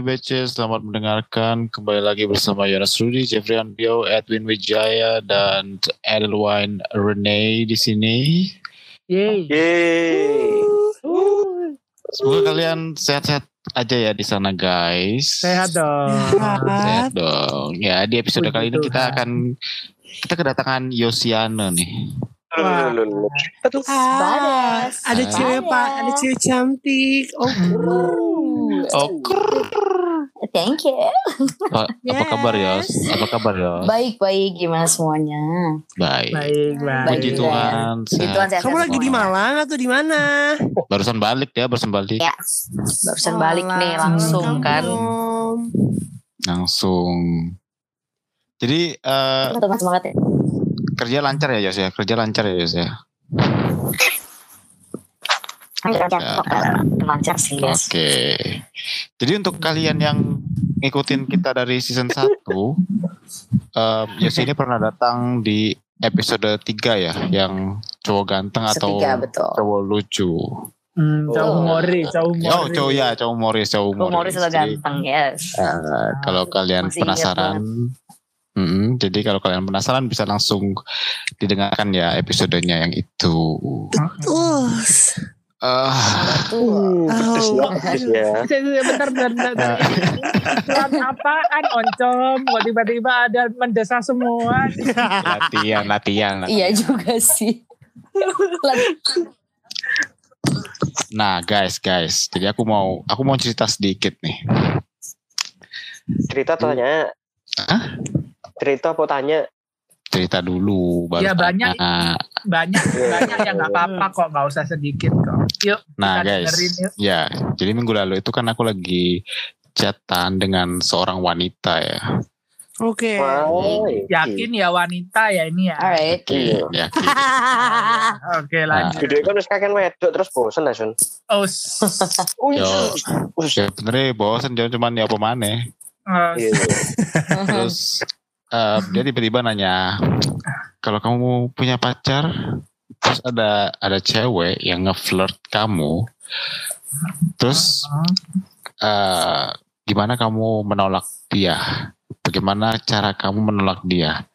BBC. Selamat mendengarkan. Kembali lagi bersama Yonas Rudi, Jeffrey Anbio, Edwin Wijaya, dan Edelwine Renee di sini. Yeay. Yeay. Semoga kalian sehat-sehat aja ya di sana guys. Sehat dong. Sehat dong. Ya di episode Puji kali ini kita Tuhan. akan kita kedatangan Yosiana nih. Wah. Ah, ada cewek pak, ada cewek cantik. Oh, Oh, Thank you. apa, apa kabar Yos? Yes. Apa kabar Yos? Baik-baik gimana semuanya? Baik. Baik, baik. Puji Baik. Tuhan. Puji sehat. Tuhan sehat kamu lagi di. Malang atau di mana? Barusan balik ya, barusan balik. Ya, barusan balik nih langsung Kamu kan. Langsung. Jadi eh, Teman semangat ya. kerja lancar ya Yos ya? Kerja lancar ya Yos ya? Lancar, Ya. lancar sih guys. Oke. Jadi untuk kalian yang ngikutin kita dari season 1, um, Yosi ini pernah datang di episode 3 ya, yang cowok ganteng atau Setiga betul. cowok lucu. Hmm, cowok Oh. mori, cowok mori. Oh, cowok ya, cowok Morris, cowok Lu Morris. Morris udah Jadi, ganteng yes. eh, kalau kalian Masih penasaran, Mm-mm, jadi kalau kalian penasaran bisa langsung didengarkan ya episodenya yang itu. Us. Ah. Uh, pedes ya, Oh, ya. Bentar, bentar, bentar. bentar. Iklan apaan oncom? Kok tiba-tiba ada mendesah semua? latihan, latihan. Iya juga sih. Nah, guys, guys. Jadi aku mau aku mau cerita sedikit nih. Cerita tanya? Hah? Cerita apa tanya? Cerita dulu baru Ya, banyak. tanya. Banyak, banyak yang nggak apa-apa kok, nggak usah sedikit kok. Yuk, Nah, kita guys. dengerin yuk. Ya, jadi minggu lalu itu kan aku lagi chatan dengan seorang wanita ya. Oke. Wow. Yakin ya wanita ya ini ya. alright. Iya. Ya, Oke, lanjut. Video kan harus kakek wedok terus bosen lah Sun. Oh, s- Yo. Uh, ya sebenarnya bosan jangan cuman ya apa maneh. oh, Iya. Terus eh, dia tiba-tiba nanya, kalau kamu punya pacar, terus ada ada cewek yang ngeflirt kamu, terus eh, gimana kamu menolak dia? Bagaimana cara kamu menolak dia?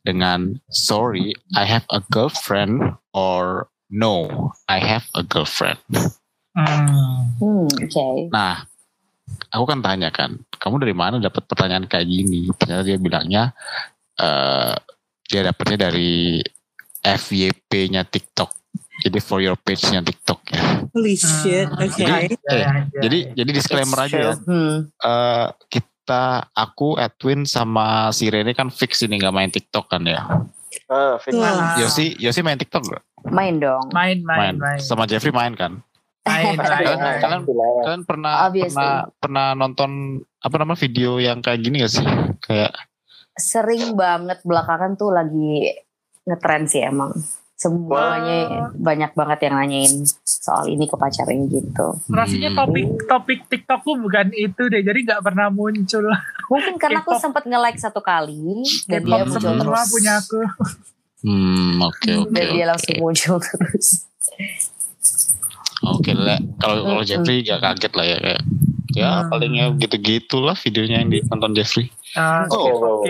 Dengan sorry, I have a girlfriend or no, I have a girlfriend. Hmm. Hmm, oke. Nah, aku kan tanya kan, kamu dari mana dapat pertanyaan kayak gini? Ternyata dia bilangnya eh dia dapetnya dari FYP-nya TikTok. Jadi for your page-nya TikTok ya. Holy shit. Oke. Jadi, Ya, eh, ya, ya. Jadi jadi disclaimer It's aja ya. Hmm. Eh, kita, aku, Edwin sama si Rene kan fix ini nggak main TikTok kan ya. Ah, fix. Ah. Yosi, Yosi main TikTok nggak? Main dong. Main, main, Main. main. Sama Jeffrey main kan? Main, Kalian, kalian, kalian pernah Obviously. pernah pernah nonton apa nama video yang kayak gini gak sih? Kayak Sering banget belakangan tuh lagi ngetren sih emang. Semuanya banyak banget yang nanyain soal ini ke pacarnya gitu. Rasanya Hmm. topik topik TikTokku bukan itu deh, jadi nggak pernah muncul. Mungkin karena aku sempat nge-like satu kali dan dia muncul terus. punya aku. Hmm, oke oke. dan dia langsung muncul terus. Oke lah. Kalau kalau. Jeffrey gak kaget lah ya kayak. Ya Hmm. palingnya gitu-gitu lah videonya yang ditonton Jeffrey. Ah, Oh.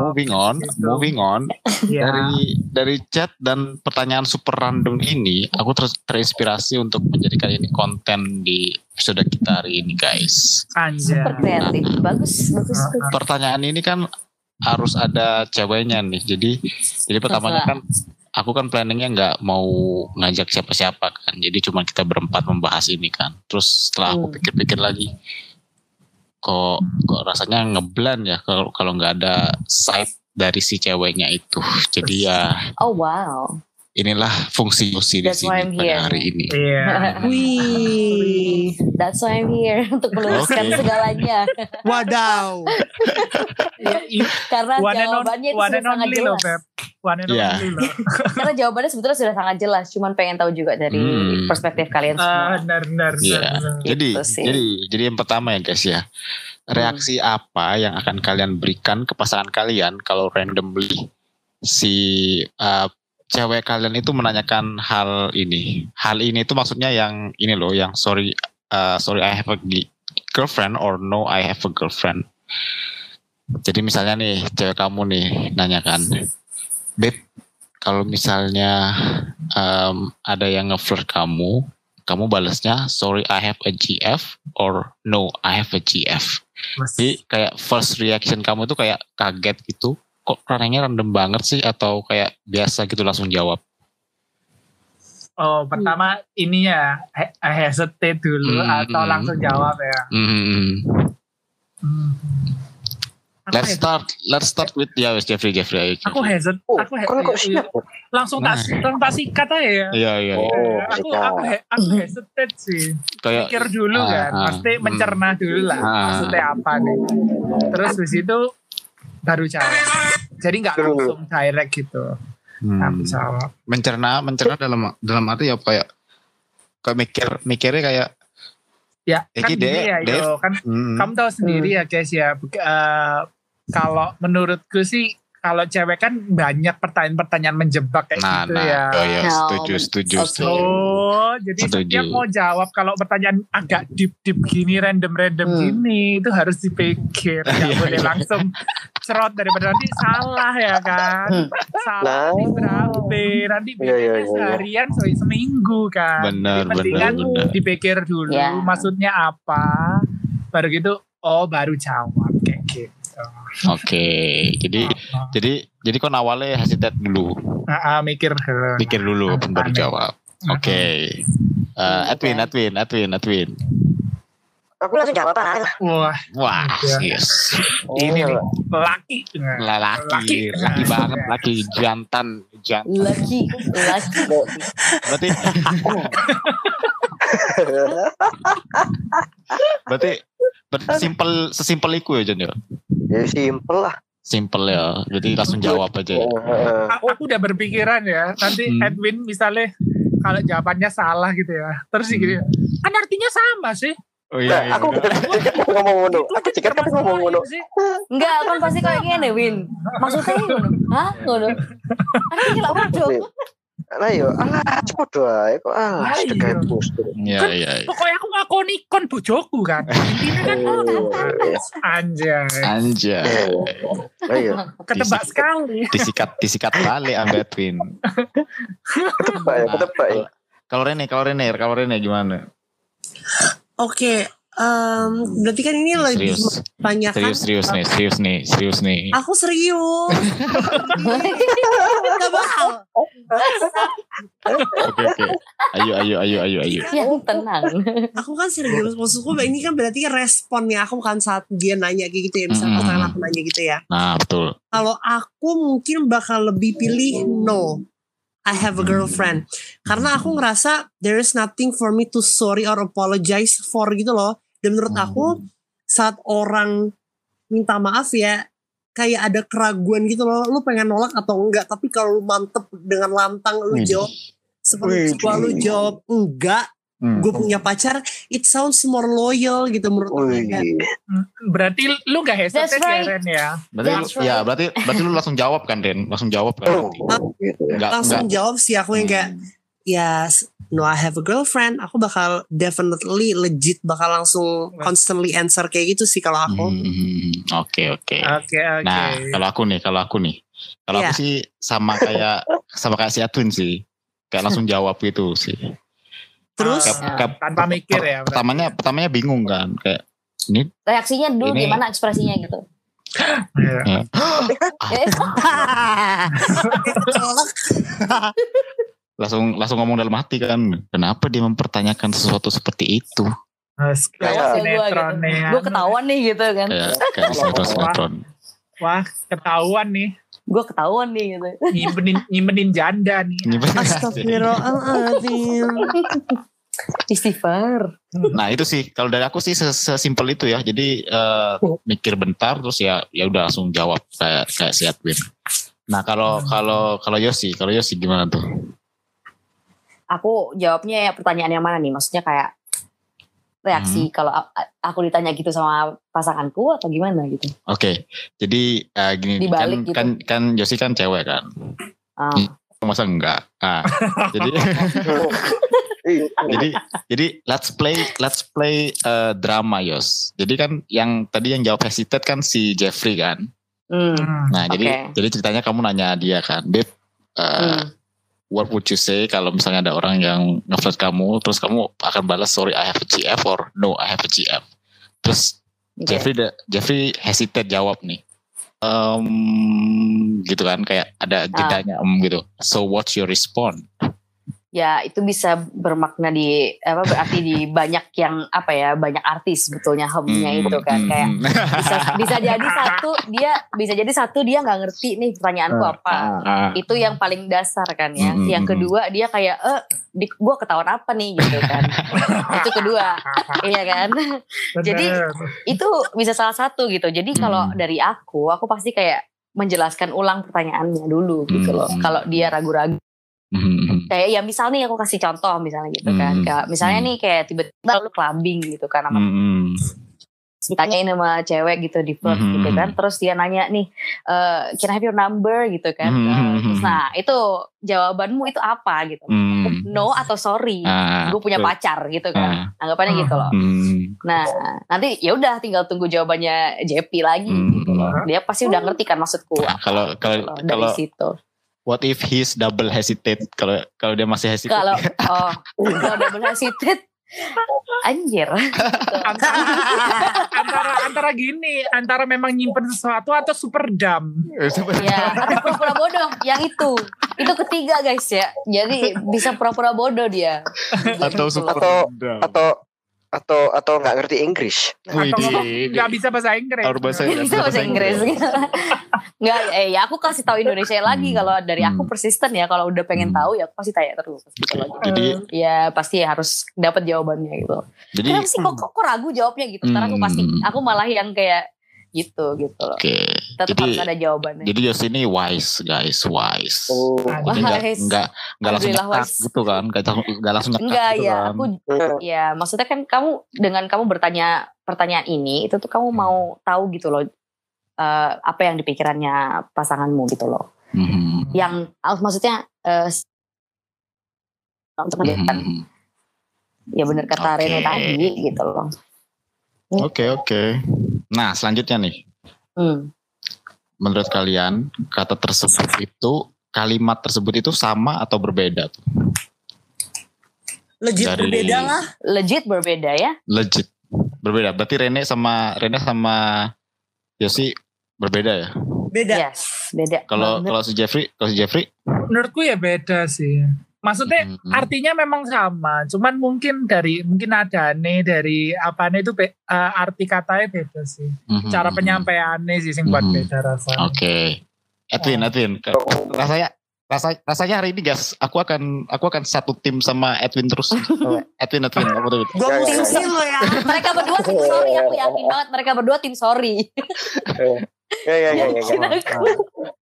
Moving on, gitu. moving on. Ya. Dari dari chat dan pertanyaan super random ini, aku ter- terinspirasi untuk menjadikan ini konten di episode kita hari ini guys. Anjay. Super kreatif. Bagus, bagus. Ah, Pertanyaan ini kan harus ada ceweknya nih. Jadi jadi pertamanya kan aku kan planningnya nggak mau ngajak siapa-siapa kan. Jadi cuma kita berempat membahas ini kan. Terus setelah aku Hmm. pikir-pikir lagi, kok kok rasanya ngeblan ya kalau kalau nggak ada side dari si ceweknya itu. Jadi ya Oh wow. inilah fungsi Yosi di That's why I'm sini here. pada hari ini. Iya. Wih. That's why I'm here untuk meluruskan Oke. segalanya. Wadaw. Karena One on, jawabannya itu sudah sangat loh, jelas. One and Iya. only loh. Karena jawabannya sebetulnya sudah sangat jelas. Cuman pengen tahu juga dari Hmm. perspektif kalian Ah, semua. benar, benar, Iya. benar, benar. Jadi Gitu sih. jadi jadi yang pertama ya guys ya. Reaksi apa yang akan kalian berikan ke pasangan kalian kalau randomly si uh, cewek kalian itu menanyakan hal ini. Hal ini itu maksudnya yang ini loh, yang sorry uh, sorry I have a gi- girlfriend or no I have a girlfriend. Jadi misalnya nih cewek kamu nih nanya kan, Beb, kalau misalnya em, ada yang nge-flirt kamu, kamu balasnya sorry I have a GF or no I have a GF. Jadi kayak first reaction kamu tuh kayak kaget gitu. Kok orangnya random banget sih atau kayak biasa gitu langsung jawab. Oh, pertama ini ya he- hesitate dulu Hmm, atau hmm. langsung jawab ya. Hmm. Hmm. Aku Let's hes- start let's start with ya wes Jeffrey Jeffrey. ayo, Aku hesitate. Oh, Aku kan kok siap? langsung tak langsung tak sikat aja ya. Iya iya. Oh. iya. aku sikat. aku he- aku hesitate sih. Kayak Pikir dulu Ah, kan, ah, pasti hmm. mencerna dulu lah. Ah. Maksudnya apa nih? Terus di situ baru jawab. Jadi nggak langsung direct gitu. hmm, Tapi jawab. mencerna mencerna dalam dalam arti ya kayak kayak mikir mikirnya kayak Ya, kan gini Dek, ya, yo, kan hmm, kamu tahu sendiri ya guys ya eh, kalau menurutku sih kalau cewek kan banyak pertanyaan-pertanyaan menjebak kayak nah gitu nah ya. oh, ya, No, setuju setuju setuju. Oh, jadi Setuju. setiap mau jawab kalau pertanyaan agak deep deep gini random random Hmm. gini itu harus dipikir Iya, boleh iya. langsung cerot daripada nanti salah ya kan Hmm. salah Nah. berapa nanti Iya, iya, bedanya iya. seharian sampai seminggu kan Benar benar mendingan benar. dipikir dulu Ya. maksudnya apa baru gitu oh baru jawab kayak gitu Oke, jadi jadi jadi kon awalnya hesitate dulu, Nah, ah, mikir dulu. pikir dulu Aneh. baru jawab. Oke. Eh, Edwin, Edwin, Edwin, Edwin. Aku langsung jawab apa? Wah, Wah, Iya. yes. ini nih Oh, laki. Laki, Laki. laki banget, laki jantan, jantan. Lucky, lucky. Berarti berarti berarti simpel sesimpel itu ya Jon ya. Ya simpel lah. Simpel ya. Jadi langsung jawab aja. ya. Aku udah berpikiran ya, nanti Hmm. Edwin misalnya kalau jawabannya salah gitu ya. Terus sih gini, kan artinya sama sih. Oh Nah, aku udah. jika ngomong ngono. Aku jika kan ngomong ngono. sih. Enggak, kan pasti kayak gini, Win. Maksudnya ngono. Hah? Ngono. Artinya lah bodoh. Lah yo, alah podo ae kok alah Lah, sedekah iya. bos. Iya, iya. iya. Pokoknya aku ngakoni kon bojoku kan. Intinya kan Oh, anjay. Anjay. Lah yo, Ketebak sekali. Disikat disikat balik ambil Edwin. ketebak ya, ketebak ya. Kalau Rene, kalau Rene, kalau Rene gimana? Oke, em, berarti kan ini lagi Serius. banyak kan? Serius, serius nih, serius nih, serius nih. Aku serius. Gak bakal. Oke, oke. Ayo, ayo, ayo, ayo, ayo. Yang tenang. Aku kan serius. Maksudku ini kan berarti responnya aku kan saat dia nanya kayak gitu ya. Misalnya Mm-mm. pertanyaan aku nanya gitu ya. Nah, betul. Kalau aku mungkin bakal lebih pilih no. I have a girlfriend. Karena aku ngerasa there is nothing for me to sorry or apologize for gitu loh. Dan menurut Hmm. aku saat orang minta maaf ya kayak ada keraguan gitu loh. Lu pengen nolak atau enggak. Tapi kalau lu mantep dengan lantang lu jawab seperti lu jawab enggak. Hmm. Gue punya pacar, it sounds more loyal gitu menurut aku. Wih, Kayak, Berarti lu gak hesitate That's right. ya Ren ya? Berarti, lu, right. ya, berarti, berarti lu langsung jawab kan, Den? Langsung jawab kan? Oh, gitu ya. Enggak, langsung enggak. jawab sih aku yang kayak ya s- no I have a girlfriend aku bakal definitely legit bakal langsung constantly answer kayak gitu sih kalau aku Hmm, Oke, oke. Oke oke. Nah, kalau aku nih, kalau aku nih, kalau Iya. aku sih sama kayak sama kayak si Atwin sih, kayak langsung jawab gitu sih. Terus Kayak- Ya. kayak- Tanpa mikir ya, berarti. Pertamanya, pertamanya bingung kan, kayak ini Reaksinya dulu Ini- gimana ekspresinya gitu. Iya. Eh, langsung langsung ngomong dalam hati kan, kenapa dia mempertanyakan sesuatu seperti itu? Mas, kayak ya sinetron gitu. nih. ya. Gue ketahuan nih gitu kan. Kayak kayak sinetron sinetron. Wah, ketahuan nih. Gue ketahuan nih gitu. Nyimpenin, nyimpenin janda nih. Astagfirullahaladzim Istighfar. Nah itu sih kalau dari aku sih ses- sesimpel itu ya. Jadi eh, mikir bentar terus ya ya udah langsung jawab kayak kayak si Edwin. Nah kalau kalau kalau Yosi kalau Yosi gimana tuh? Aku jawabnya ya pertanyaan yang mana nih? Maksudnya kayak reaksi kalau a- a- aku ditanya gitu sama pasanganku atau gimana gitu. Oke jadi eh, gini nih, kan Dibalik gitu. kan kan Yosi kan cewek kan. Ah. masa enggak? Nah jadi jadi jadi let's play let's play eh, drama Yos. Jadi kan yang tadi yang jawab hesitate kan si Jeffrey kan. Hmm. Hmm. Nah, jadi Oke. jadi ceritanya kamu nanya dia kan, Beb, eh, Hmm. What would you say kalau misalnya ada orang yang ngeflirt kamu, terus kamu akan balas sorry I have a GF or no I have a GF. Terus Oke. Jeffrey da- Jeffrey hesitate jawab nih. Em, gitu kan kayak ada jedanya em gitu. So what's your response? Ya itu bisa bermakna di apa berarti di banyak yang apa ya banyak artis sebetulnya hemnya Hmm, itu kan. Hmm, kayak hmm. bisa bisa jadi satu dia bisa jadi satu dia nggak ngerti nih pertanyaanku apa. Ah, itu yang paling dasar kan ya. Hmm, yang hmm, kedua dia kayak eh di gua ketahuan apa nih? Gitu kan. Itu kedua. Iya kan? Jadi, Bener. itu bisa salah satu gitu. Jadi kalau Hmm. dari aku aku pasti kayak menjelaskan ulang pertanyaannya dulu gitu loh. Hmm. kalau dia ragu-ragu hmm, kayak ya misal nih aku kasih contoh misalnya gitu kan Hmm. kayak misalnya Hmm. nih kayak tiba-tiba lu clubbing gitu kan sama hmm, hmm. ditanyain sama cewek gitu di flirt Hmm. gitu kan terus dia nanya nih eh can I have your number gitu kan Hmm. Eh, terus nah itu jawabanmu itu apa gitu Hmm. no atau sorry Ah, gue punya pacar gitu kan Ah, anggapannya gitu loh hmm. nah nanti ya udah tinggal tunggu jawabannya JP lagi Hmm. gitu loh dia pasti udah ngerti kan maksudku Nah, kalau kalau Gitu dari kalau situ what if he's double hesitate? Kalau kalau dia masih hesitate. Kalau oh kalau double hesitate anjir. Antara, antara antara gini, antara memang nyimpen sesuatu atau super dumb. ya atau pura-pura bodoh yang itu. Itu ketiga guys ya. Jadi bisa pura-pura bodoh dia. Atau Gitu. super Atau- dumb. atau atau atau nggak ngerti Inggris. Wih, Atau nggak bisa bahasa Inggris. harus bahasa Dia bisa bahasa Inggris nggak eh ya aku kasih tahu Indonesia lagi Hmm. kalau dari aku Hmm. persisten ya kalau udah pengen Hmm. tahu ya aku pasti tanya terus gitu loh. jadi ya pasti harus dapat jawabannya gitu jadi kenapa sih kok, kok, kok ragu jawabnya gitu sekarang aku pasti aku malah yang kayak gitu gitu loh oke tetap jadi harus ada jawabannya jadi Yos ini wise guys wise Oh. jadi Wise. nggak nggak langsung Alhamdulillah nyetak wise. gitu kan nggak langsung nggak langsung nyetak enggak gitu ya kan. aku Hmm. ya maksudnya kan kamu dengan kamu bertanya pertanyaan ini itu tuh kamu mau tahu gitu loh eh, apa yang di pikirannya pasanganmu gitu loh Mhm. yang maksudnya eh, untuk Mhm. ya benar kata Oke. Rene tadi gitu loh oke oke nah selanjutnya nih hmm. menurut kalian kata tersebut itu kalimat tersebut itu sama atau berbeda tuh Legit Dari- berbeda lah. legit berbeda ya legit berbeda berarti Rene sama Rene sama Yosi berbeda ya Beda. yes beda kalau kalau si Jeffrey kalau si Jeffrey Menurutku ya beda sih. Maksudnya Mhm. artinya memang sama, cuman mungkin dari mungkin ada nih dari apa nih itu be- eh, arti katanya beda sih. Mhm. Cara penyampaiannya sih sing buat Mhm. beda rasanya. Oke. Edwin, Edwin. Ke- Rasanya rasa, rasanya hari ini guys, aku akan aku akan satu tim sama Edwin terus. Edwin, Edwin, apa tuh? Gue Ya, ya, ya. mutusin lo ya. mereka berdua tim sorry aku yakin banget mereka berdua tim sorry Ya ya ya ya. Yakin ya. aku.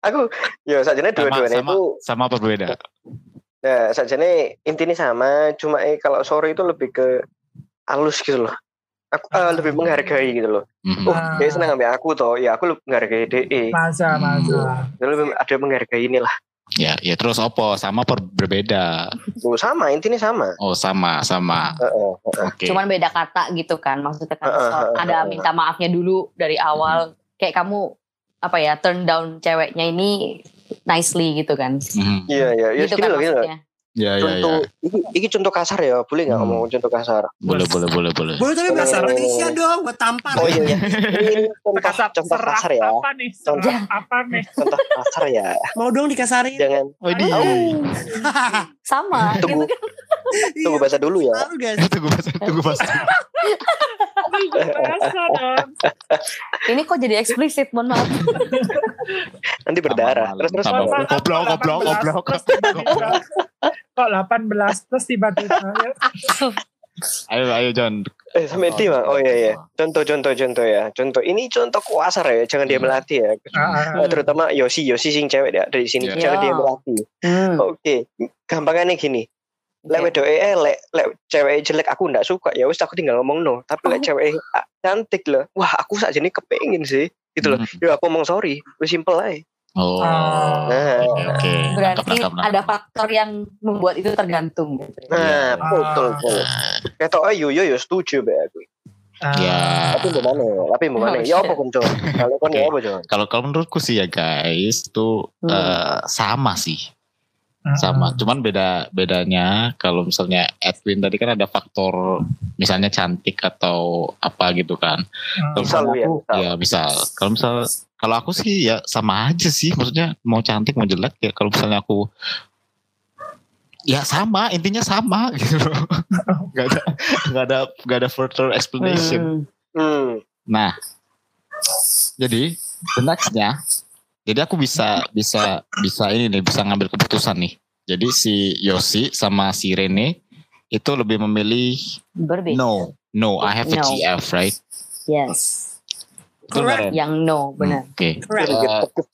Aku ya sajane dua-duanya sama, itu sama apa berbeda? Nah, sajane intinya sama, cuma eh kalau sorry itu lebih ke halus gitu loh. Aku eh, lebih menghargai gitu loh. Mhm. Oh, Ah. dia senang sama aku toh, ya aku lebih menghargai DE. Masa, masa. Dia lebih ada menghargai inilah. Ya, ya terus opo sama per berbeda. Oh, sama, intinya sama. Oh, sama, sama. Heeh. Oke. cuman beda kata gitu kan maksudnya kan Heeh, so- heeh, ada minta maafnya dulu dari awal kayak kamu apa ya turn down ceweknya ini nicely gitu kan Mhm. Iya, iya, ya gitu kan loh. maksudnya Ya, ya, ya. Contoh, ini, ini contoh kasar ya, boleh nggak Hmm. ngomong contoh kasar? Boleh, boleh, boleh, boleh. Boleh tapi bahasa Indonesia dong, gue tampar. Oh iya, iya. Ini contoh, Kasar, contoh kasar ya. apa nih? Contoh- apa nih? Contoh kasar ya. Mau dong dikasarin. Jangan Oh, ini. sama tunggu, gitu kan tunggu bahasa dulu ya. Tunggu pas, tunggu. Bahasa. ini kok jadi eksplisit mohon maaf Nanti berdarah. Terus terus? Goblok, goblok, 18 goblok. terus tiba-tiba. Kok 18 terus tiba-tiba ya. Ayo, ayo John. Eh, sampai inti Bang. Oh iya iya. Contoh contoh contoh ya. Contoh ini contoh kasar ya. Jangan dia Hmm. melatih ya. Ah, ah. Eh, terutama Yosi Yosi sing cewek ya dari sini Iya. jangan Iya. dia melatih. hmm. Oke, gampangannya gini. Lek Oke. wedoke elek, lek cewek jelek aku ndak suka ya wis aku tinggal ngomong no. Tapi lek Oh. cewek ah, cantik loh. Wah, aku saja nih kepengin sih. Gitu loh. Hmm. Ya aku ngomong sorry, wis simple aja. Oh, Ah. oke oke. Berarti ada faktor yang membuat itu tergantung gitu. Nah, Ah. betul betul. Ketok ayo yo yo setuju be aku. Ah. Ya, Tapi gimana? Tapi gimana? Oh, Ya apa kon? Kalau kon ya apa kalau kalau menurutku sih ya guys, itu Hmm. eh, sama sih. Sama. Cuman beda bedanya kalau misalnya Edwin tadi kan ada faktor misalnya cantik atau apa gitu kan. Ah. Kalau Misal misalnya ya, aku, misal. ya misal. Kalau misal kalau aku sih ya sama aja sih. Maksudnya mau cantik mau jelek ya. Kalau misalnya aku ya sama intinya sama gitu loh. Gak ada gak ada gak ada further explanation. Hmm. Hmm. Nah, jadi the nextnya, jadi aku bisa bisa bisa ini nih bisa ngambil keputusan nih. Jadi si Yosi sama si Rene itu lebih memilih Berbeda. no, no, I have a No. GF, right? Yes. Correct. Yang no, benar. Hmm, Oke. Correct. Eh,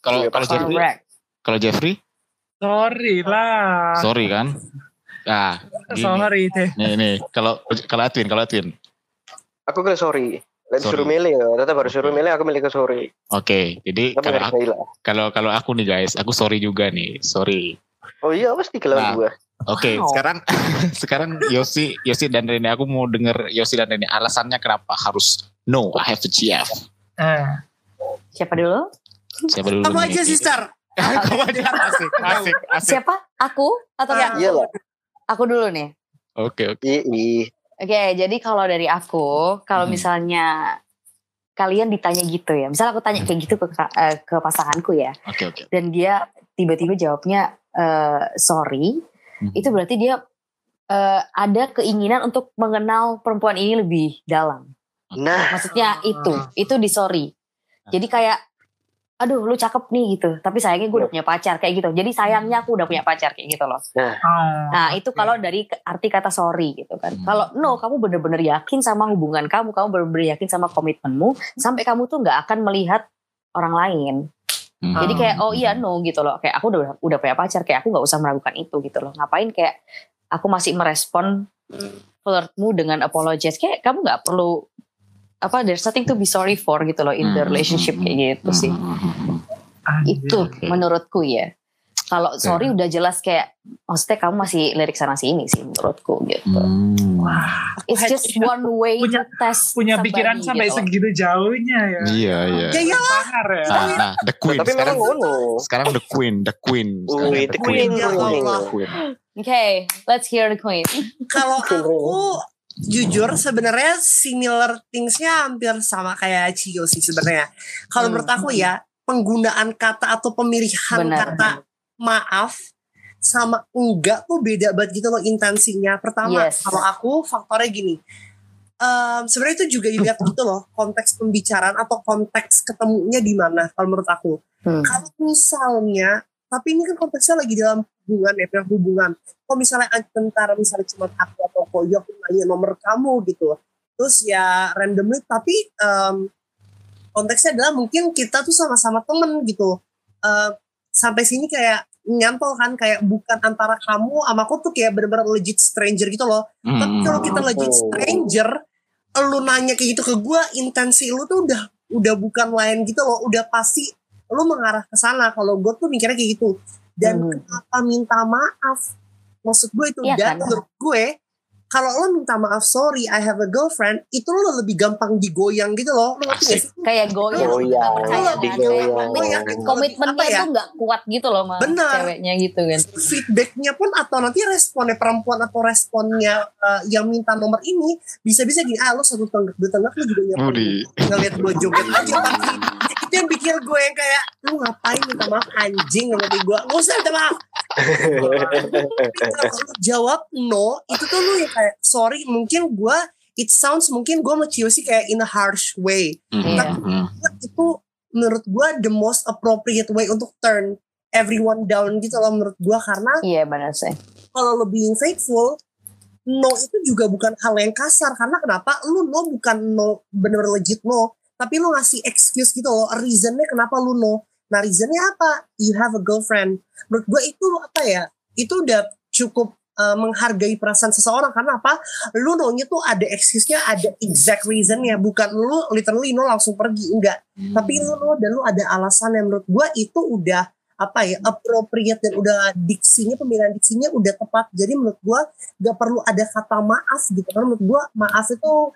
kalau kalau Jeffrey, Correct. kalau Jeffrey, Sorry lah. sorry kan? Gini. Sorry deh. nih nih kalau kalau Edwin, kalau Edwin, Aku ke sorry. Sorry. suruh milih ya, tetap harus suruh milih aku milih ke sorry. oke. Jadi Tapi kalau aku, kalau kalau aku nih guys, aku sorry juga nih, sorry. Oh iya pasti Nah. kelawan dua. Oke, Wow. sekarang sekarang Yosi Yosi dan Rene aku mau denger Yosi dan Rene alasannya kenapa harus no I have a GF. Ah. Siapa dulu? Siapa dulu? Kamu aja sister. Kamu aja asik, asik, asik. Siapa? Aku atau Ah. ya? Iya lah. Aku dulu nih. Oke, oke. Iya, Oke, jadi kalau dari aku, kalau Hmm. misalnya kalian ditanya gitu ya, misal aku tanya kayak gitu ke eh, ke pasanganku ya, Oke, oke. dan dia tiba-tiba jawabnya eh, sorry, Hmm. itu berarti dia eh, ada keinginan untuk mengenal perempuan ini lebih dalam. Nah, Maksudnya itu, Ah. itu di sorry. Jadi kayak, aduh lu cakep nih gitu, tapi sayangnya gue udah punya pacar kayak gitu. Jadi sayangnya aku udah punya pacar kayak gitu loh. Oh. Nah itu kalau dari arti kata sorry gitu kan. Hmm. Kalau no kamu bener-bener yakin sama hubungan kamu, kamu bener-bener yakin sama komitmenmu, sampai kamu tuh nggak akan melihat orang lain. Hmm. Jadi kayak oh iya no gitu loh. Kayak aku udah udah punya pacar, kayak aku nggak usah meragukan itu gitu loh. Ngapain kayak aku masih merespon flirtmu dengan apologize. Kayak kamu nggak perlu apa there's nothing to be sorry for gitu loh in the Hmm. relationship kayak gitu sih. Hmm. Anjir. Itu Oke. menurutku ya. Kalau sorry udah jelas kayak maksudnya kamu masih lirik sana sini sih menurutku gitu. Hmm. It's just one way Punya- to test Punya somebody pikiran sampai gitu segitu jauhnya ya. Iya, iya. Ya iyalah. Ya. Nah, nah, the queen. tapi sekarang, sekarang the queen, the queen. Sekarang Wih, the queen. queen, Ya Allah. Queen. Okay, let's hear the queen. Kalau aku jujur sebenarnya similar thingsnya hampir sama kayak Cio sih sebenarnya. Kalau Hmm. menurut aku ya penggunaan kata atau pemilihan Benar. kata maaf sama enggak tuh beda banget gitu loh intensinya. Pertama Yes. kalau aku faktornya gini. em, sebenarnya itu juga dilihat gitu loh konteks pembicaraan atau konteks ketemunya di mana kalau menurut aku. Hmm. Kalau misalnya, tapi ini kan konteksnya lagi dalam hubungan ya, hubungan. Kalau misalnya tentara misalnya cuma aku koyok nanya nomor kamu gitu, terus ya randomly, tapi em, konteksnya adalah mungkin kita tuh sama-sama temen gitu. Eh, sampai sini kayak nyantol kan kayak bukan antara kamu sama aku tuh kayak bener-bener legit stranger gitu loh. Hmm, Tapi kalau kita legit stranger, lu nanya kayak gitu ke gue, intensi lu tuh udah udah bukan lain gitu loh, udah pasti lu mengarah ke sana. Kalau gue tuh mikirnya kayak gitu. Dan Hmm. kenapa minta maaf? Maksud gue itu Iya dan kan? menurut gue kalau lo minta maaf sorry I have a girlfriend itu lo lebih gampang digoyang gitu loh. Lo ngerti gak sih? Kayak goyang, percaya. Kayak Goyang, komit- komitmennya ya? tuh nggak kuat gitu loh sama Benar. ceweknya gitu kan. feedbacknya pun atau nanti responnya perempuan atau responnya eh, yang minta nomor ini bisa-bisa gini ah lo satu tenggak dua tenggak lo juga nyapu Budi. ngeliat gue joget aja itu yang bikin gue yang kayak lu ngapain minta maaf anjing ngerti gue gak usah minta maaf. Tapi kalau lu jawab no itu tuh lu yang kayak sorry mungkin gue it sounds mungkin gue sama sih kayak in a harsh way. Hmm, Iya. hmm. itu menurut gue the most appropriate way untuk turn everyone down gitu loh menurut gue karena Iya benar sih. kalau lo being faithful no itu juga bukan hal yang kasar. Karena kenapa? Lu no bukan no bener legit no tapi lu ngasih excuse gitu loh reasonnya kenapa lu no. Nah reasonnya apa? You have a girlfriend. Menurut gue itu apa ya? Itu udah cukup uh, menghargai perasaan seseorang. Karena apa? Lu no nya tuh ada excuse-nya ada exact reasonnya. Bukan lu literally no langsung pergi enggak. Tapi lu no dan lu ada alasan yang menurut gue itu udah apa ya appropriate dan udah diksinya pemilihan diksinya udah tepat. Jadi menurut gua gak perlu ada kata maaf gitu. Kan menurut gua maaf itu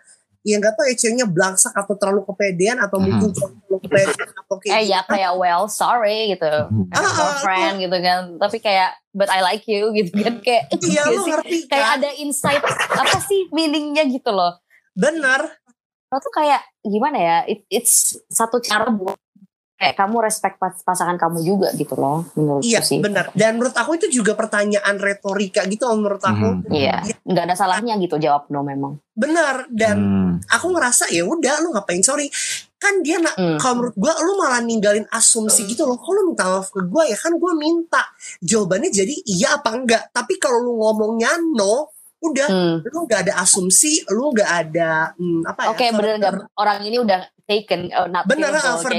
ya nggak tahu ya ceweknya belangsak atau terlalu kepedean atau mungkin terlalu kepedean atau kayak eh ya kayak well sorry gitu. Ah, ah, girlfriend gitu kan. Tapi kayak but I like you gitu kan. Kayak iya gak lu ngerti kayak kan ada insight apa sih meaningnya gitu loh. Bener lo tuh kayak gimana ya? It, it's satu cara buat kayak kamu respect pas- pasangan kamu juga gitu loh menurutku iya sih. bener dan menurut aku itu juga pertanyaan retorika gitu loh menurut aku. Hmm. iya. Nggak ada salahnya gitu jawab no memang. Bener dan Hmm. aku ngerasa ya udah lu ngapain? Sorry. Kan dia nak Hmm. kalau menurut gua lu malah ninggalin asumsi gitu loh. Kalau lu minta maaf ke gua ya? Kan gua minta. Jawabannya jadi iya apa enggak? Tapi kalau lu ngomongnya no udah. Hmm. lu nggak ada asumsi lu nggak ada hmm, apa ya Oke bener further- nggak orang ini udah taken oh, not bener ah, oke.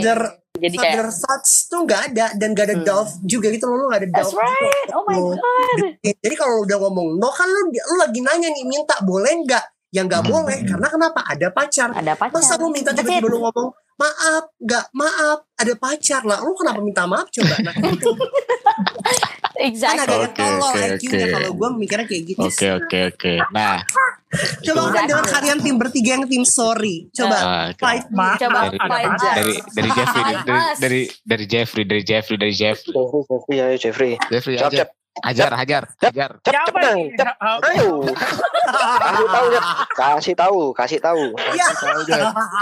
Jadi kayak further thoughts tuh nggak ada dan gak ada Hmm. doubt juga gitu loh lu nggak ada that's doubt juga. right oh my Oh. god jadi kalau lu udah ngomong no kan lu lu lagi nanya nih minta boleh nggak ya nggak Hmm. boleh karena kenapa ada pacar ada pacar Masa lu minta That's tiba-tiba it. lu ngomong maaf, nggak maaf, ada pacar lah. Lu kenapa minta maaf coba? Nah, gitu. kan exactly agak Oke, tolol oke, IQ-nya oke. kalau gue mikirnya kayak gitu. Oke oke oke. Nah, Coba kan dengan kalian tim bertiga yang tim sorry. Coba Ah, fight. Maaf, Coba ada fight us. dari dari Jeffrey dari, dari dari dari Jeffrey dari Jeffrey dari Jeffrey Jeffrey, Jeffrey, ayo Jeffrey. Jeffrey ajar hajar hajar hajar Cep, cep, apa dong, cep. Ayo. Kasih tahu, Cep. Kasih tahu, kasih tahu.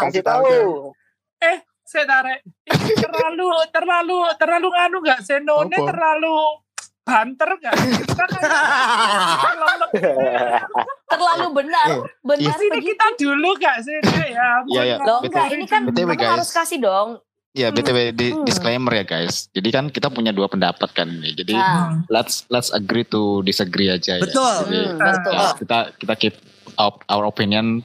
Kasih tahu. saya tarik terlalu terlalu terlalu nganu nggak senone terlalu banter nggak kan terlalu benar Eh, benar sini begitu kita dulu nggak sih ya Iya, iya. loh enggak ini kan BTW, kamu harus kasih dong Ya btw di, Hmm. disclaimer ya guys. Jadi kan kita punya dua pendapat kan ini. Jadi Nah. let's let's agree to disagree aja. Betul. Ya. Jadi Hmm, betul. ya, kita kita keep our, our opinion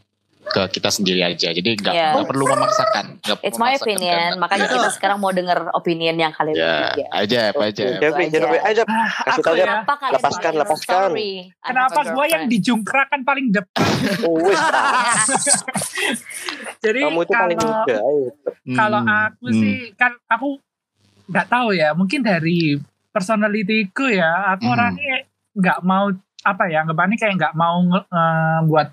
ke kita sendiri aja. Jadi nggak Yeah. nggak perlu memaksakan. Nggak It's my memaksakan opinion, kehendak. makanya Ya. kita sekarang mau denger opinion yang kalian Ya, aja apa aja. Jeffrey, aja. Jeffrey. Ah, Kasih aku tahu, ya Lepaskan, lepaskan. kenapa a gua yang dijungkrakan paling depan Oh, jadi Kamu itu paling kalau muda. Ayo. kalau Hmm, aku hmm. sih kan aku nggak tahu ya mungkin dari personalitiku ya aku Hmm. orangnya nggak mau apa ya anggapannya kayak nggak mau eh, buat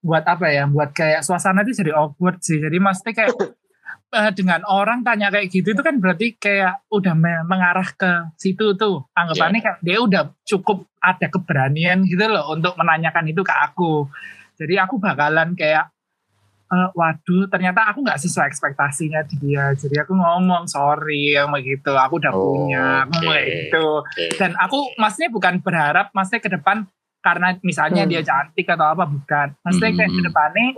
buat apa ya? Buat kayak suasana itu jadi awkward sih. Jadi maksudnya kayak eh, dengan orang tanya kayak gitu itu kan berarti kayak udah me- mengarah ke situ tuh. Anggapannya kayak dia udah cukup ada keberanian gitu loh untuk menanyakan itu ke aku. Jadi aku bakalan kayak eh, waduh ternyata aku nggak sesuai ekspektasinya dia. Jadi aku ngomong sorry yang begitu. Aku udah Oh, punya kayak gitu. Oke. dan aku maksudnya bukan berharap maksudnya ke depan karena misalnya Hmm. dia cantik atau apa bukan maksudnya kayak Hmm. ke depannya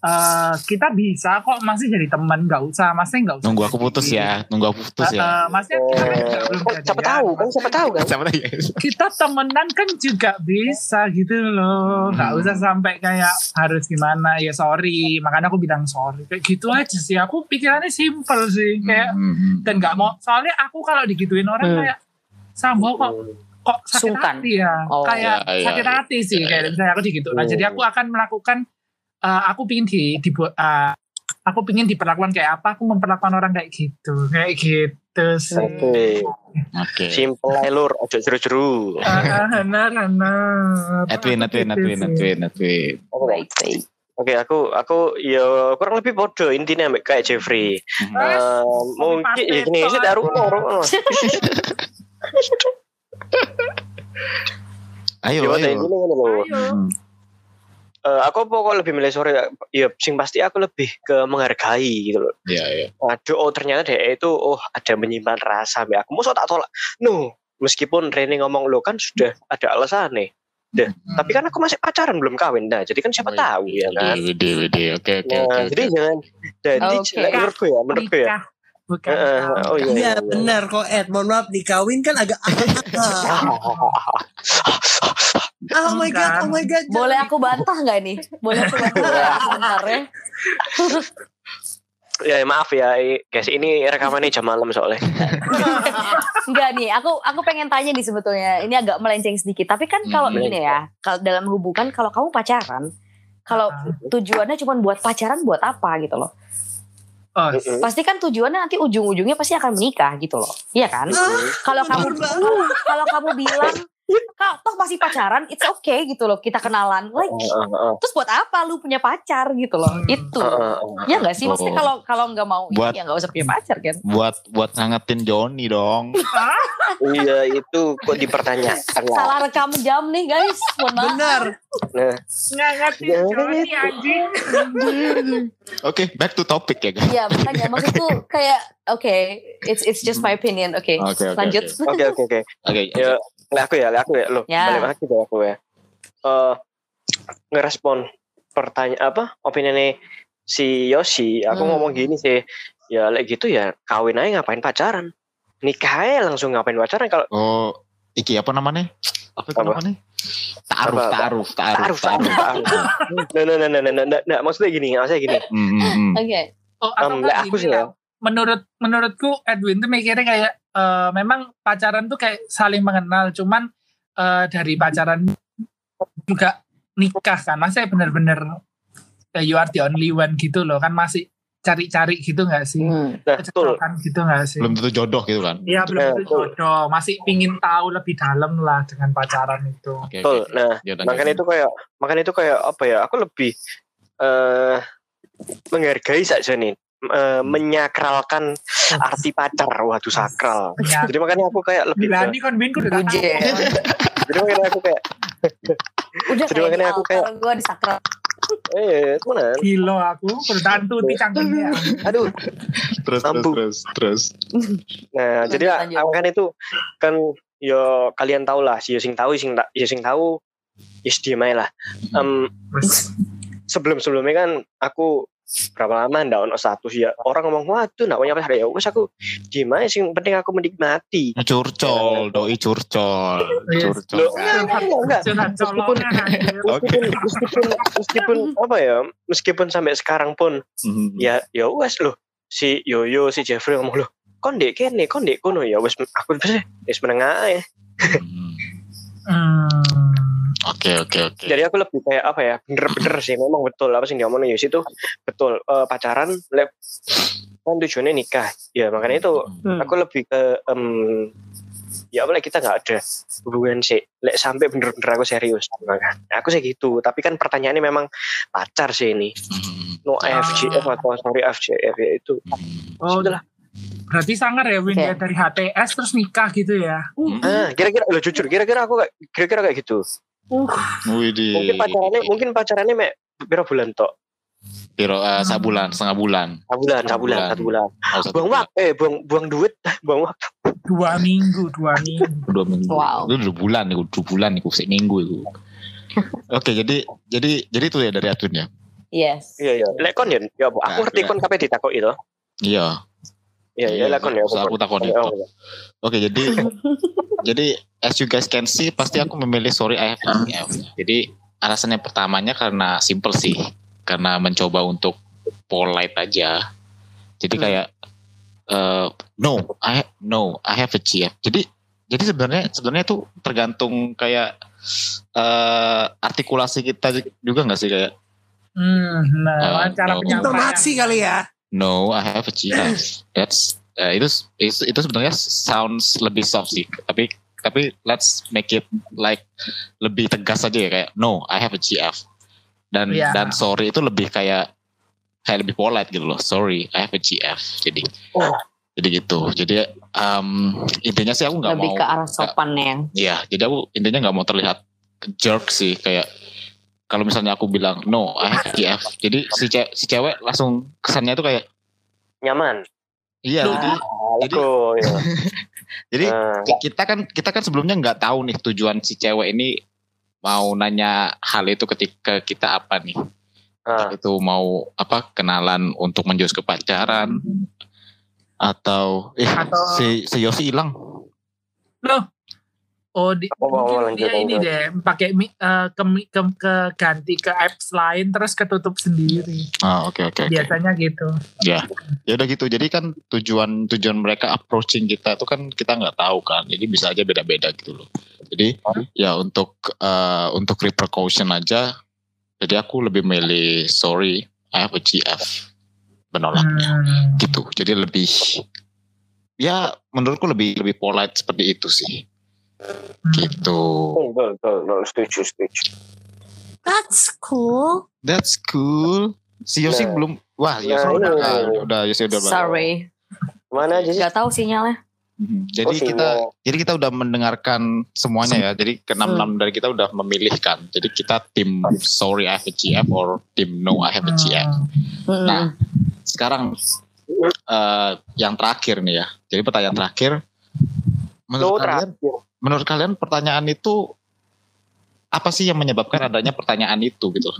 eh, kita bisa kok masih jadi teman nggak usah maksudnya nggak usah Nunggu aku putus ya, nunggu aku putus Eh, ya. eh, maksudnya kita kan juga Oh, belum kan siapa tahu kan siapa tahu kan. Siapa lagi guys? kita temenan kan juga bisa gitu loh nggak Hmm. usah sampai kayak harus gimana ya sorry makanya aku bilang sorry kayak gitu aja sih aku pikirannya simple sih kayak Hmm, hmm. dan nggak mau soalnya aku kalau digituin orang Hmm. kayak sambo kok kok sakit Sungkan. hati ya Oh. kayak Ya, ya, sakit ya. hati sih Ya, kayak ya. misalnya aku digitu nah, jadi aku akan melakukan eh, aku pingin di, di eh, aku pingin diperlakukan kayak apa aku memperlakukan orang kayak gitu kayak gitu sih Oke. Oke. Simple lur, ojo jeru-jeru. Ah, ah, benar benar Edwin, Edwin, gitu Edwin, sih. Edwin, Edwin. Baik, baik. Oke, aku aku ya kurang lebih bodoh intinya kayak Jeffrey. Hmm. Eh, Eh, mungkin ya gini sih taruh taruh. Ayo, Yo, ayo. ini. Ayo. Hmm. Eh, aku pokok lebih milih sore ya sing pasti aku lebih ke menghargai gitu loh. Iya, iya. Waduh, oh ternyata dia itu oh ada menyimpan rasa ya. Aku mau tak tolak. No, meskipun Rene ngomong lo kan sudah ada alasan nih. Dah, tapi kan aku masih pacaran belum kawin. Nah, jadi kan siapa Hmm. Oh, tahu ya kan. Widi, oke, oke, Nah, oke. jadi oke. jangan jadi Oke. menurutku ya, menurutku ya. Bukan kawin. oh iya. Iya benar kok Ed. Mohon maaf dikawin kan agak Oh my god, oh my god. Boleh aku bantah nggak nih? Boleh aku bantah nggak sebentar ya? ya maaf ya guys ini rekamannya jam malam soalnya Enggak nih, aku aku pengen tanya nih sebetulnya. Ini agak melenceng sedikit. Tapi kan kalau Hmm. ini ya, kalau dalam hubungan kalau kamu pacaran, kalau Ah. tujuannya cuma buat pacaran buat apa gitu loh? Oh, pasti kan tujuannya nanti ujung-ujungnya pasti akan menikah gitu loh. Iya kan? Ah, kalau kamu kalau kamu bilang "Kak, toh masih pacaran it's okay gitu loh kita kenalan like Heeh, heeh, terus buat apa lu punya pacar gitu loh Hmm. itu heeh, heeh. ya nggak sih maksudnya kalau kalau nggak mau ini, Buat- ya nggak usah punya pacar kan Buat buat ngangetin Joni dong. Iya itu kok dipertanyakan lah. salah rekam jam nih guys mohon maaf Bener. Nah, nggak ngerti Ya, Johnny gitu. anjing. Oke, back to topic ya guys. ya makanya maksudku kayak oke it's it's just my opinion oke Oke, oke, lanjut oke. Oke oke oke. Ya, lek aku ya, lek aku ya, lo Ya. balik lagi ke aku ya. Eh ngerespon pertanyaan apa opini si Yoshi, aku Hmm. ngomong gini sih, ya lek gitu ya kawin aja ngapain pacaran, nikah aja langsung ngapain pacaran kalau Oh, iki apa namanya? Apa Apa? namanya? Ta'aruf, ta'aruf, taruh taruh taruh. Nah nah nah nah nah nah, nah, maksudnya gini, maksudnya gini. Hmm, hmm, hmm. oke Oh, atau lek aku gini sih ya. lah. Menurut menurutku Edwin tuh mikirnya kayak eh, memang pacaran tuh kayak saling mengenal, cuman eh, dari pacaran juga nikah kan, masih bener-bener eh, you are the only one gitu loh kan masih cari-cari gitu nggak sih? Hmm. Nah, betul. Kecelakaan gitu nggak sih? Belum tentu jodoh gitu kan. Iya belum tentu jodoh, masih pingin tahu lebih dalam lah dengan pacaran itu. Oke, Betul. oke. Nah, Ya, lanjut. makanya itu kayak makanya itu kayak apa ya? Aku lebih eh menghargai saja nih. Eh, menyakralkan arti pacar. Waduh sakral. Ya, jadi makanya aku kayak lebih Berani kon Bin, ku udah jadi makanya aku kayak udah Jadi makanya aku kayak- gue di sakral eh temenan. Gila aku, bertantu di cangkemnya. aduh. Terus, terus, Lampu. terus, terus. nah Lanjut, jadi lah, lanjut. kan itu kan yo kalian tahu lah si sing tahu sing tak yo sing tahu yes diem aja lah. Em, Terus, sebelum sebelumnya kan aku berapa lama ndak ono status? Ya orang ngomong waduh ndak punya pacar ya wes aku diem aja sing penting aku menikmati. Curcol, doi curcol, curcol. Enggak, Meskipun meskipun meskipun apa ya meskipun sampai sekarang pun Mhm. ya ya wes loh. Si Yoyo si Jeffrey ngomong loh kon dek kene kon dek kono? Ya wes aku wes wes menengah ya Mhm. Hmm. Oke, oke, oke. jadi aku lebih kayak apa ya bener-bener sih memang betul apa sih diomongin Yosi itu betul Eh, pacaran lep kan tujuannya nikah ya makanya itu Hmm. aku lebih ke em, ya apa lah, kita nggak ada hubungan sih lek sampai bener-bener aku serius Nah, aku sih gitu tapi kan pertanyaannya memang pacar sih ini Mhm. no Ah. FGF atau sorry FGF ya itu Mhm. Oh, Sudah lah. berarti sangar ya Win ya dari HTS terus nikah gitu ya. Ah kira-kira lo jujur kira-kira aku kayak kira-kira kayak gitu Widih. mungkin pacarannya mungkin pacarannya mek berapa bulan tok Piro, eh, sabulan, setengah bulan. satu bulan satu bulan Oh, satu buang waktu eh buang buang duit buang waktu Dua minggu, dua minggu. dua minggu. Wow. Itu dua bulan nih, dua bulan nih, sik minggu itu. Oke, jadi jadi jadi itu ya dari Atun ya. yes iya iya lek kon ya ya apa? aku Nah, ngerti kon kabeh ditakok itu Iya. Iya iya lek kon ya aku takon Iya, itu. iya. Oke, jadi jadi as you guys can see pasti aku memilih sorry I have EF. Jadi alasannya pertamanya karena simple sih. Karena mencoba untuk polite aja. Jadi Hmm. kayak eh, no, I no, I have a GF. Jadi jadi sebenarnya sebenarnya tuh tergantung kayak eh artikulasi kita juga nggak sih kayak Hmm, nah, Eh, cara no. penyampaian. Intonasi kali ya. No, I have a GF. That's uh, itu itu itu sebenarnya sounds lebih soft sih. Tapi tapi let's make it like lebih tegas aja ya kayak no, I have a GF. Dan Iya. dan sorry itu lebih kayak kayak lebih polite gitu loh. Sorry, I have a GF. Jadi Oh. jadi gitu. Jadi um, intinya sih aku nggak lebih mau ke arah sopan ya Iya, jadi aku intinya nggak mau terlihat jerk sih kayak kalau misalnya aku bilang no, I have GF. Jadi si cewek, si cewek langsung kesannya tuh kayak nyaman iya Loh. jadi Ah, Jadi- leko, ya. Jadi Ah, kita kan kita kan sebelumnya nggak tahu nih tujuan si cewek ini mau nanya hal itu ketika kita apa nih? ah. Itu mau apa kenalan untuk menjurus ke pacaran atau eh Atau- si si Yosi hilang. Oh, di, mungkin dia ini deh, pakai mi- eh, ke, ke, ke ganti ke apps lain terus ketutup sendiri. Ah oke oke oke. Biasanya gitu. Ya ya udah gitu. Jadi kan tujuan tujuan mereka approaching kita itu kan kita nggak tahu kan. Jadi bisa aja beda-beda gitu loh. Jadi ya untuk eh, untuk repercussion aja. Jadi aku lebih milih sorry I have a GF. menolaknya Hmm. gitu. Jadi lebih ya menurutku lebih lebih polite seperti itu sih. Hmm. Gitu. Betul, betul, betul. Setuju, setuju. That's cool. That's cool. Si Yosi Nah. belum wah Yosi Nah, udah ini. ah, udah Yosi udah balik. Sorry, Mana aja sih? nggak tahu sinyalnya. Mhm. Jadi Oh, kita sinyal. jadi kita udah mendengarkan semuanya ya. Jadi keenam enam dari kita udah memilihkan. Jadi kita tim sorry I have a GF or tim no I have a GF. Mm-mm. Nah, sekarang eh, yang terakhir nih ya. Jadi pertanyaan terakhir. Menurut Lo kalian, terakhir. Menurut kalian pertanyaan itu apa sih yang menyebabkan adanya pertanyaan itu gitu?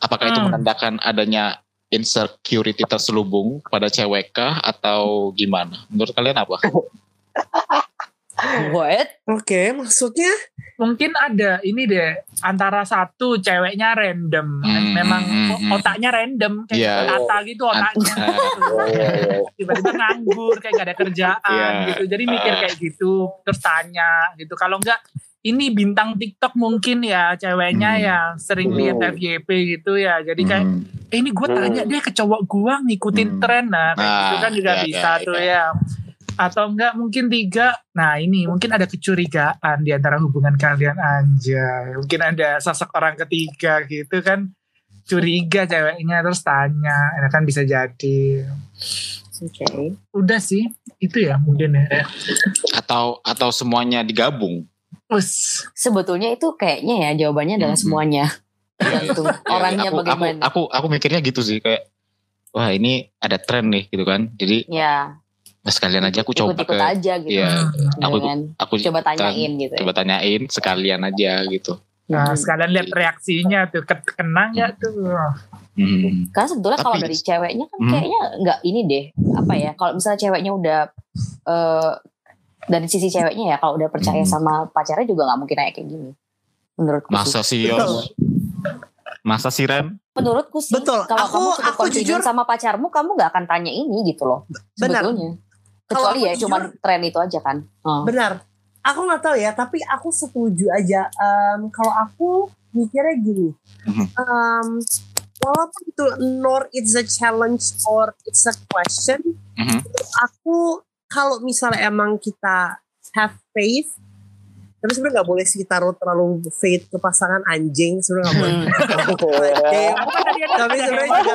Apakah itu Hmm. menandakan adanya insecurity terselubung pada cewek kah atau gimana? Menurut kalian apa? What? Oke, maksudnya mungkin ada ini deh antara satu ceweknya random Hmm, memang hmm, hmm. otaknya random kayak Iya. kata gitu otaknya iya, iya. tiba-tiba nganggur kayak gak ada kerjaan Iya. gitu jadi mikir kayak gitu terus tanya gitu kalau enggak ini bintang TikTok mungkin ya ceweknya Hmm. yang sering lihat Hmm. FYP gitu ya jadi kayak Hmm. eh, ini gue tanya Hmm. deh ke cowok gua ngikutin Hmm. tren nah kayak Nah, gitu kan juga iya, bisa iya, tuh iya. ya atau enggak mungkin tiga nah ini mungkin ada kecurigaan di antara hubungan kalian anjay mungkin ada sosok orang ketiga gitu kan curiga ceweknya terus tanya ya kan bisa jadi Oke. udah sih itu ya mungkin ya Atau atau semuanya digabung? Us. Sebetulnya itu kayaknya ya jawabannya adalah Mm-mm. semuanya. Tergantung Ya, orangnya aku, bagaimana. Aku, aku aku mikirnya gitu sih kayak wah ini ada tren nih gitu kan. Jadi ya, nah, sekalian aja aku coba ikut-ikut ke aja gitu. Iya. aku aku coba tanyain gitu. ya. coba tanyain sekalian aja gitu. Nah, Hmm. sekalian lihat reaksinya tuh ke- kena nggak tuh Hmm. Karena sebetulnya kalau dari ceweknya kan Hmm. kayaknya nggak ini deh apa ya kalau misalnya ceweknya udah eh, dari sisi ceweknya ya kalau udah percaya Hmm. sama pacarnya juga nggak mungkin kayak kayak gini menurutku. Masa sih Yos? Masa sih Ren? menurutku sih Betul. kalau Aku- kamu cukup aku jujur- sama pacarmu kamu nggak akan tanya ini gitu loh Benar. sebetulnya kecuali ya jujur- cuman tren itu aja kan Oh. benar. Aku nggak tahu ya, tapi aku setuju aja. Em, kalau aku mikirnya gini, em, walaupun itu nor it's a challenge or it's a question, Mhm. aku kalau misalnya emang kita have faith, tapi sebenarnya nggak boleh sih taruh terlalu faith ke pasangan anjing, sebenarnya nggak boleh. Iya. Anjing. tapi sebenarnya juga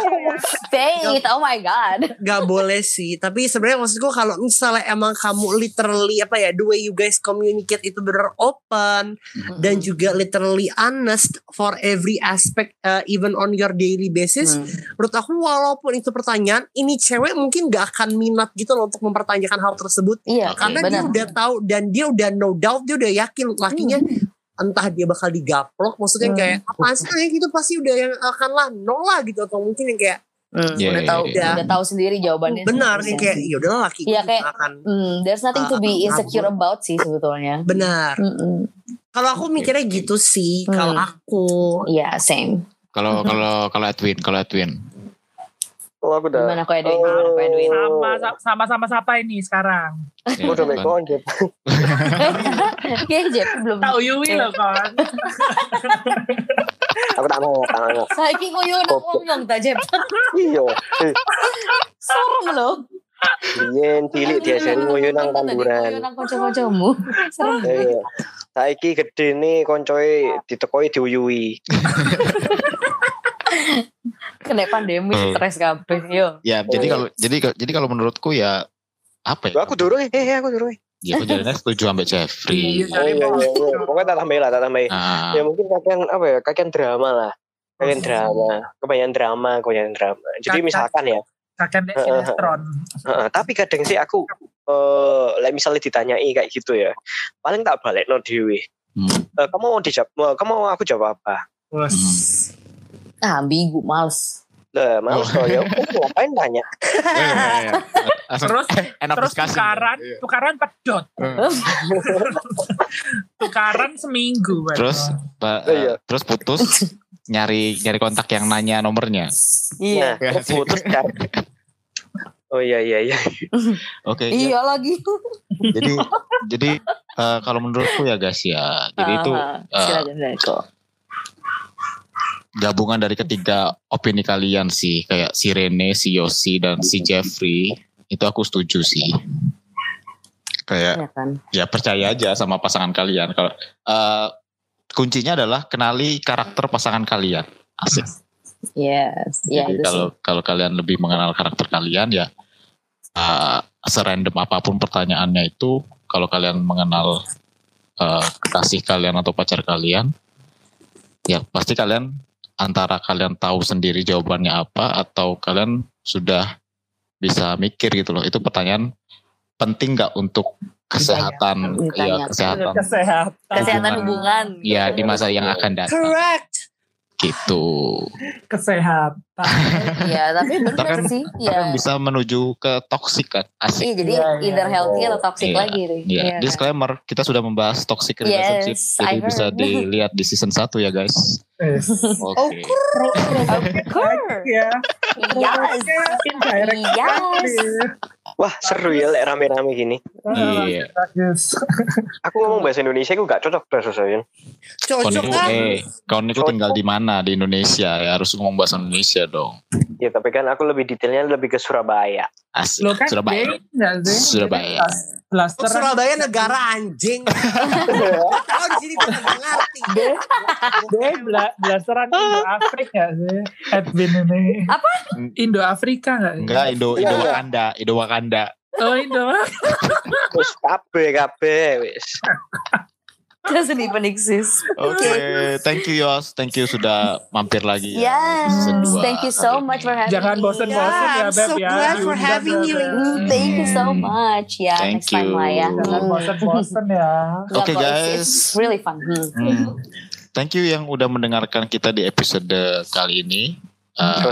Faith, oh my god nggak boleh sih tapi sebenarnya maksudku kalau misalnya emang kamu literally apa ya the way you guys communicate itu bener open dan juga literally honest for every aspect uh, even on your daily basis Hmm. menurut aku walaupun itu pertanyaan ini cewek mungkin gak akan minat gitu loh untuk mempertanyakan hal tersebut iya karena dia benar udah tahu dan dia udah no doubt dia udah yakin lakinya entah dia bakal digaplok maksudnya Hmm. kayak apaan sih kayak gitu pasti udah yang akan lah no lah gitu atau mungkin yang kayak Hmm, Iya, udah iya, tahu iya. udah tahu sendiri jawabannya benar Iya nih kayak sih. ya udahlah laki Iya, gue kayak- akan Hmm, there's nothing to be Uh, insecure about sih sebetulnya benar Mm-mm. kalau aku mikirnya gitu sih Hmm. kalau aku Iya same Kalau kalau kalau Edwin, kalau Edwin. Oh, aku udah. Gimana kok Edwin? Oh. Gimana kok Edwin? sama sama sama siapa ini sekarang Aku udah kan. baik Jep. Kayaknya Jep belum tahu Yui loh kan Aku tak mau, tak mau. Saiki ngoyo nak ngomong ta Jep. Iya. Serem loh. Biyen cilik diajari ngoyo nang Ngoyo tanduran. nang kanca-kancamu. Serem. Iya. Saiki gede nih koncoe ditekoi diuyui. Kena pandemi Hmm. stres kabeh. Yo. Ya, jadi kalau jadi jadi kalau menurutku ya apa ya? Aku durung, eh eh, aku durung. Ya aku jadinya setuju sampai Jeffrey. Iya. Oh iya iya. iya. Pokoknya tak tambahin lah, tak tambahin. Nah, Ya mungkin kakean apa ya? Kakean drama lah. Kakean Oh. drama, kebanyakan drama, kebanyakan drama. Jadi Kakak. misalkan ya, kakek dek sinetron Heeh, tapi kadang sih aku eh like misalnya ditanyai kayak gitu ya paling tak balik no dewi hmm. Eh, kamu mau dijawab eh, kamu mau aku jawab apa Ah, ambigu males. lah males Oh. oh. ya aku ngapain tanya Eh, Langsung terus enak terus discussing. tukaran Iya. tukaran pedot Eh. tukaran seminggu. Terus pa- Iya. eh, terus putus nyari nyari kontak yang nanya nomornya. Iya. nah putus kan oh iya iya iya Oke. ya. Iya lagi. Jadi jadi eh, kalau menurutku ya guys ya. Jadi itu eh, silakan silakan. Gabungan dari ketiga opini kalian sih kayak si Rene, si Yosi dan si Jeffrey itu aku setuju sih. Kayak Iya kan. ya percaya aja sama pasangan kalian. Kalau eh, kuncinya adalah kenali karakter pasangan kalian. Asik. Yes. Ya Jadi kalau sih. kalau kalian lebih mengenal karakter kalian ya uh, serandom apa pun pertanyaannya itu kalau kalian mengenal uh, kekasih kalian atau pacar kalian ya pasti kalian antara kalian tahu sendiri jawabannya apa atau kalian sudah bisa mikir gitu loh itu pertanyaan penting nggak untuk kesehatan Ditanya. ya kesehatan Kesehatan. Kesehatan hubungan. ya di masa yang akan datang Correct. Gitu Kesehatan. Ya tapi benar Bahkan- sih. kan Ya. bisa menuju ke toxic kan asik Iya jadi Iya, iya, either iya. healthy atau toxic Iya, lagi nih. Iya, Iya kan? disclaimer kita sudah membahas toxic relationship, Yes, jadi I bisa heard. dilihat di season 1 ya guys. Yes. Oke. Pro, pro, Cool. ya. Yes. Indirect Yes. Wah seru ya lek rame-rame gini. Iya. Aku ngomong bahasa Indonesia aku gak cocok bahasa saya. Kau Cocok kan? eh, kau niku tinggal di mana di Indonesia ya harus ngomong bahasa Indonesia dong. Ya tapi kan aku lebih detailnya lebih ke Surabaya. Asik. Lo kan Surabaya. gay sih? Surabaya. Blaster. Surabaya negara anjing. Kalau di sini ngerti. Gay bla- blasteran Indo Afrika sih? Edwin ini. Apa? Indo Afrika nggak? sih? Enggak Indo Indo Wakanda, Indo Wakanda. Oh Indo. Wis kabeh kabeh wis. Doesn't even exist. Oke, thank you Yos, thank you sudah mampir lagi. ya, Yes. dua Thank you so much for having Jangan me. bosen-bosen Yeah, ya I'm Beb so ya. glad for having ya, you. Mm, thank you so much. Ya, Thank next time lah ya. you. Jangan bosen-bosen ya. Oke, it's- guys. It's really fun. Hmm. Hmm. Thank you yang udah mendengarkan kita di episode kali ini. Uh,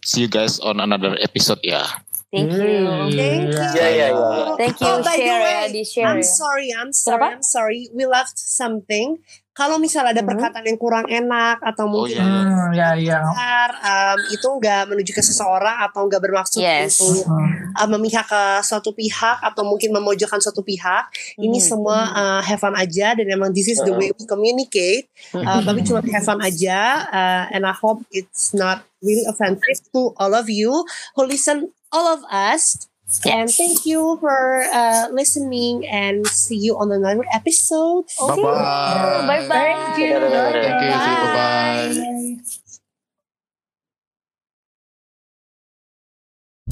see you guys on another episode ya. Thank you. Thank you. Ya, ya, ya. Thank you. Oh, by the share ya, way, di share. I'm ya. sorry, I'm sorry, Kenapa? I'm sorry. We left something. Kalau misalnya ada Mhm. perkataan yang kurang enak atau Oh, mungkin. Hmm, ya ya. kasar, um, itu nggak menuju ke seseorang atau nggak bermaksud Yes. untuk Hmm. uh, memihak ke suatu pihak atau mungkin memojokkan suatu pihak. Ini Mhm. semua uh, have fun aja dan emang this is the way we communicate. Uh, tapi cuma have fun aja uh, and I hope it's not really offensive to all of you who listen all of us. Yes. And thank you for uh, listening and see you on another episode. Bye bye. Bye bye. Thank you. Thank you.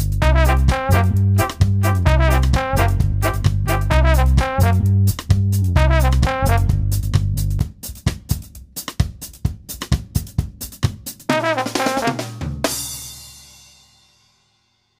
Bye bye.